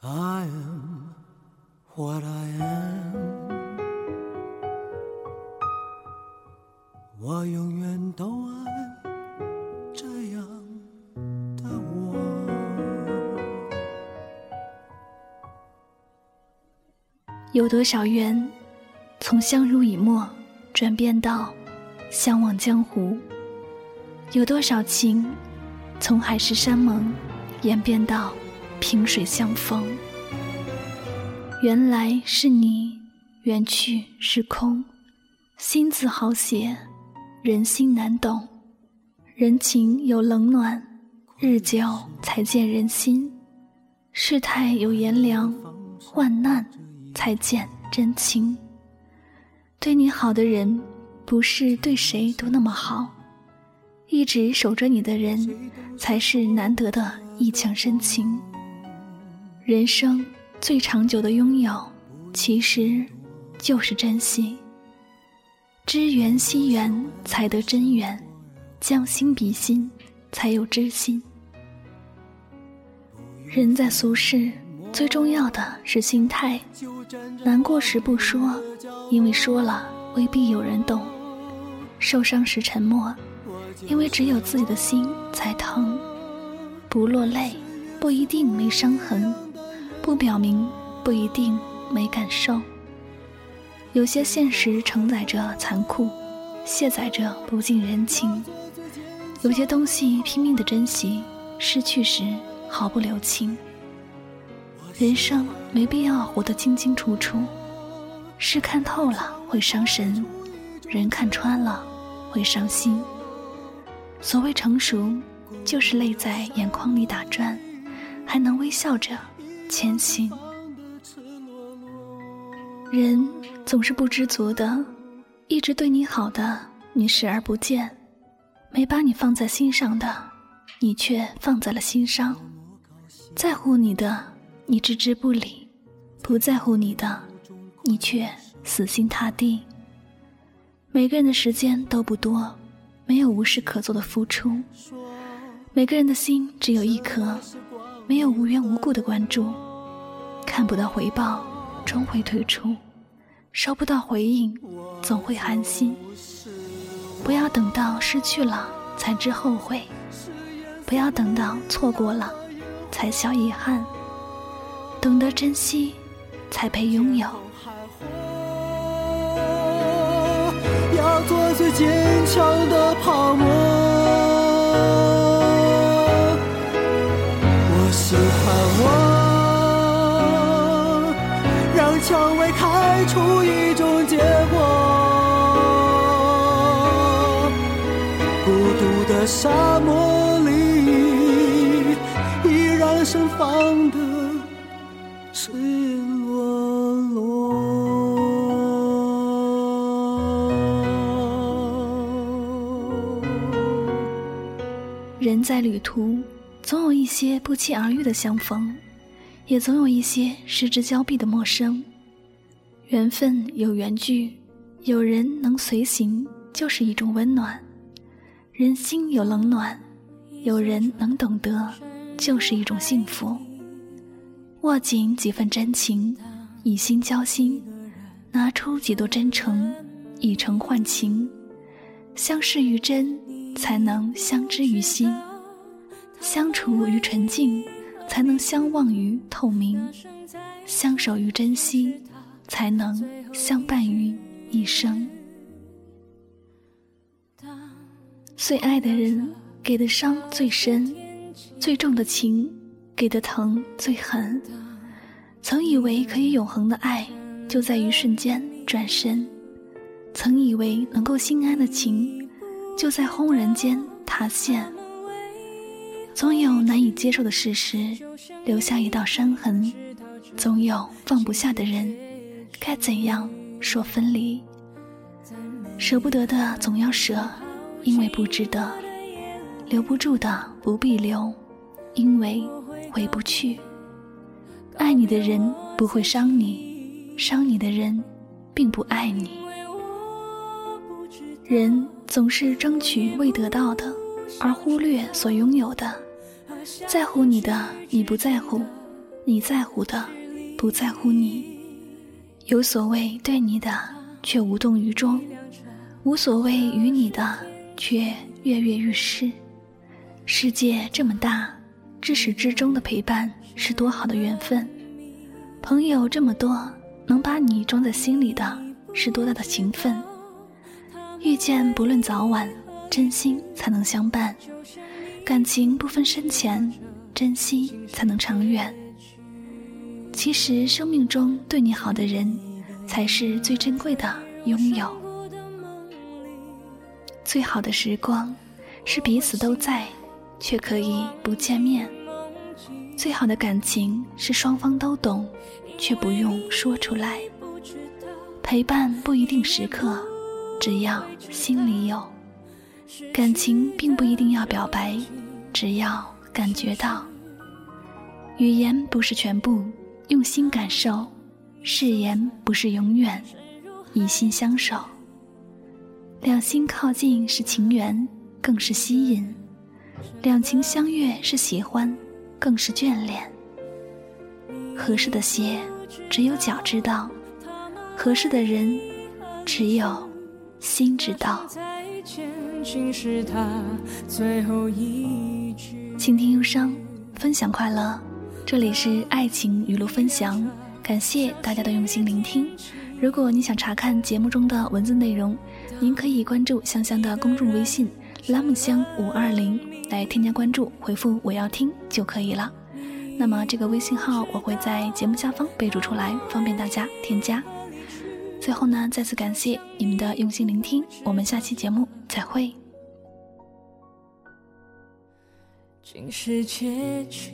I am what I am。我永远都爱这样的我。有多少缘，从相濡以沫转变到相忘江湖？有多少情，从海誓山盟演变到萍水相逢？缘来是你，缘去是空。心字好写，人心难懂。人情有冷暖，日久才见人心。世态有炎凉，患难才见真情。对你好的人，不是对谁都那么好。一直守着你的人，才是难得的一腔深情。人生最长久的拥有，其实就是珍惜。知缘惜缘，才得真缘；将心比心，才有知心。人在俗世，最重要的是心态。难过时不说，因为说了未必有人懂；受伤时沉默。因为只有自己的心才疼，不落泪不一定没伤痕，不表明不一定没感受。有些现实承载着残酷，卸载着不近人情。有些东西拼命的珍惜，失去时毫不留情。人生没必要活得清清楚楚，事看透了会伤神，人看穿了会伤心。所谓成熟，就是泪在眼眶里打转，还能微笑着前行。人总是不知足的，一直对你好的，你视而不见；没把你放在心上的，你却放在了心上。在乎你的，你置之不理；不在乎你的，你却死心塌地。每个人的时间都不多。没有无事可做的付出，每个人的心只有一颗，没有无缘无故的关注，看不到回报，终会退出；收不到回应，总会寒心。不要等到失去了才知后悔，不要等到错过了才晓遗憾，懂得珍惜，才配拥有。要做最坚强的泡沫。出一种结果。孤独的沙漠里，依然盛放的赤。人在旅途，总有一些不期而遇的相逢，也总有一些失之交臂的陌生。缘分有缘聚，有人能随行就是一种温暖；人心有冷暖，有人能懂得就是一种幸福。握紧几分真情，以心交心；拿出几多真诚，以诚换情。相视于真。才能相知于心，相处于纯净，才能相忘于透明；相守于珍惜，才能相伴于一生。最爱的人给的伤最深，最重的情给的疼最狠。曾以为可以永恒的爱，就在一瞬间转身；曾以为能够心安的情。就在轰然间塌陷，总有难以接受的事实，留下一道伤痕；总有放不下的人，该怎样说分离？舍不得的总要舍，因为不值得；留不住的不必留，因为回不去。爱你的人不会伤你，伤你的人并不爱你。人。总是争取未得到的，而忽略所拥有的。在乎你的你不在乎，你在乎的不在乎你，有所谓对你的却无动于衷，无所谓与你的却跃跃欲试。世界这么大，至始至终的陪伴是多好的缘分。朋友这么多，能把你装在心里的是多大的情分。遇见不论早晚，真心才能相伴。感情不分深浅，珍惜才能长远。其实，生命中对你好的人，才是最珍贵的拥有。最好的时光，是彼此都在，却可以不见面。最好的感情，是双方都懂，却不用说出来。陪伴不一定时刻，只要心里有。感情并不一定要表白，只要感觉到。语言不是全部。用心感受，誓言不是永远，以心相守。两心靠近是情缘，更是吸引；两情相悦是喜欢，更是眷恋。合适的鞋，只有脚知道；合适的人，只有心知道。倾听忧伤，分享快乐。这里是爱情语录分享，感谢大家的用心聆听。如果你想查看节目中的文字内容，您可以关注香香的公众微信“拉木香五二零”来添加关注，回复“我要听”就可以了。那么这个微信号我会在节目下方备注出来，方便大家添加。最后呢，再次感谢你们的用心聆听，我们下期节目再会。竟是结局。